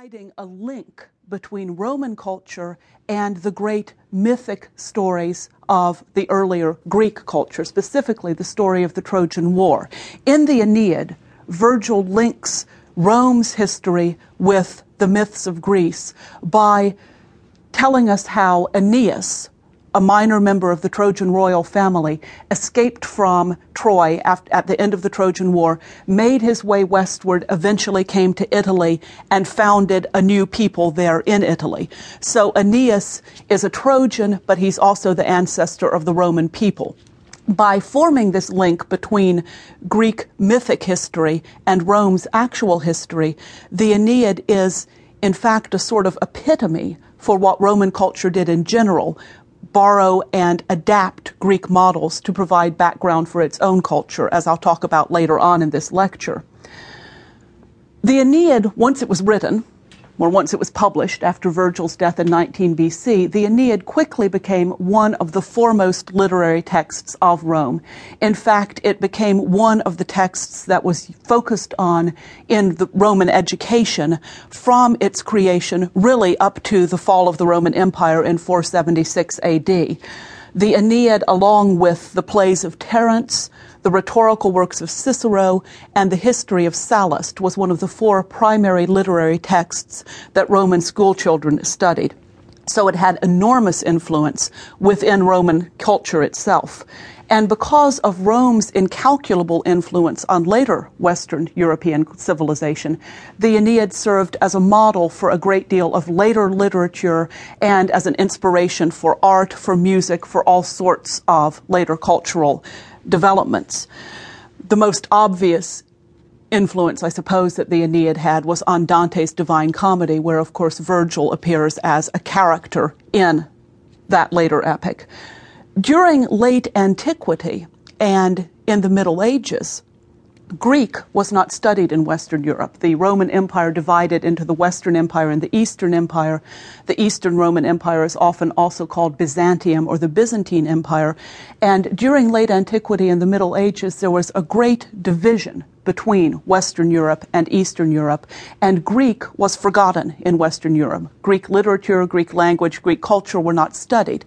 providing a link between Roman culture and the great mythic stories of the earlier Greek culture, specifically the story of the Trojan War. In the Aeneid, Virgil links Rome's history with the myths of Greece by telling us how Aeneas, a minor member of the Trojan royal family, escaped from Troy at the end of the Trojan War, made his way westward, eventually came to Italy, and founded a new people there in Italy. So Aeneas is a Trojan, but he's also the ancestor of the Roman people. By forming this link between Greek mythic history and Rome's actual history, the Aeneid is, in fact, a sort of epitome for what Roman culture did in general, borrow and adapt Greek models to provide background for its own culture, as I'll talk about later on in this lecture. The Aeneid, once it was written, or once it was published after Virgil's death in 19 BC, the Aeneid quickly became one of the foremost literary texts of Rome. In fact, it became one of the texts that was focused on in the Roman education from its creation really up to the fall of the Roman Empire in 476 AD. The Aeneid, along with the plays of Terence, the rhetorical works of Cicero, and the history of Sallust was one of the four primary literary texts that Roman schoolchildren studied. So it had enormous influence within Roman culture itself. And because of Rome's incalculable influence on later Western European civilization, the Aeneid served as a model for a great deal of later literature and as an inspiration for art, for music, for all sorts of later cultural developments. The most obvious influence, I suppose, that the Aeneid had was on Dante's Divine Comedy, where, of course, Virgil appears as a character in that later epic. During late antiquity and in the Middle Ages, Greek was not studied in Western Europe. The Roman Empire divided into the Western Empire and the Eastern Empire. The Eastern Roman Empire is often also called Byzantium or the Byzantine Empire. And during late antiquity and the Middle Ages, there was a great division between Western Europe and Eastern Europe, and Greek was forgotten in Western Europe. Greek literature, Greek language, Greek culture were not studied.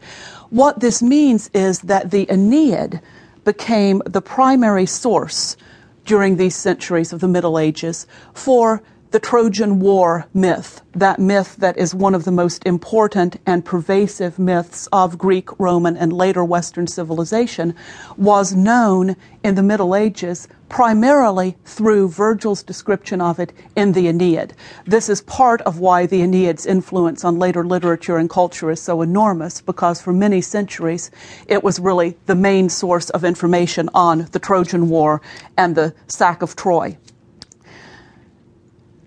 What this means is that the Aeneid became the primary source during these centuries of the Middle Ages for the Trojan War myth, that myth that is one of the most important and pervasive myths of Greek, Roman, and later Western civilization, was known in the Middle Ages primarily through Virgil's description of it in the Aeneid. This is part of why the Aeneid's influence on later literature and culture is so enormous, because for many centuries it was really the main source of information on the Trojan War and the sack of Troy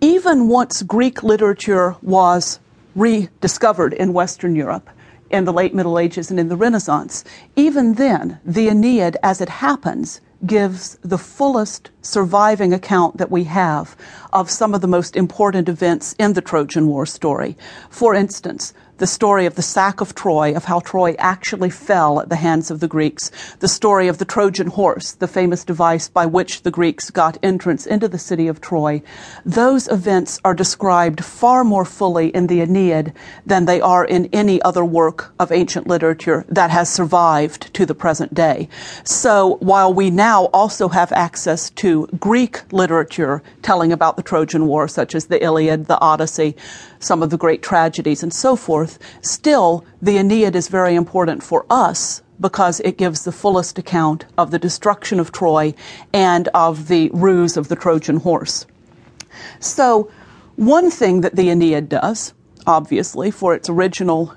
even once Greek literature was rediscovered in Western Europe in the late Middle Ages and in the Renaissance, even then, the Aeneid, as it happens, gives the fullest surviving account that we have of some of the most important events in the Trojan War story. For instance, the story of the sack of Troy, of how Troy actually fell at the hands of the Greeks, the story of the Trojan horse, the famous device by which the Greeks got entrance into the city of Troy. Those events are described far more fully in the Aeneid than they are in any other work of ancient literature that has survived to the present day. So while we now also have access to Greek literature telling about the Trojan War, such as the Iliad, the Odyssey, some of the great tragedies, and so forth, still the Aeneid is very important for us because it gives the fullest account of the destruction of Troy and of the ruse of the Trojan horse. So, one thing that the Aeneid does, obviously, for its original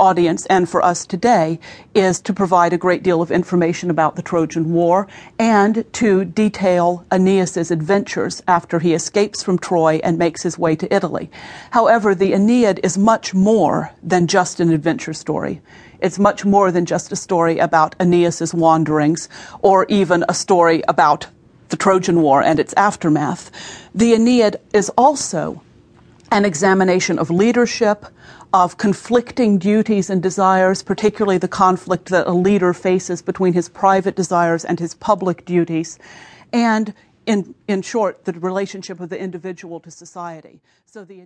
audience and for us today is to provide a great deal of information about the Trojan War and to detail Aeneas's adventures after he escapes from Troy and makes his way to Italy. However, the Aeneid is much more than just an adventure story. It's much more than just a story about Aeneas's wanderings or even a story about the Trojan War and its aftermath. The Aeneid is also an examination of leadership, of conflicting duties and desires, particularly the conflict that a leader faces between his private desires and his public duties, and in, in short, the relationship of the individual to society. So the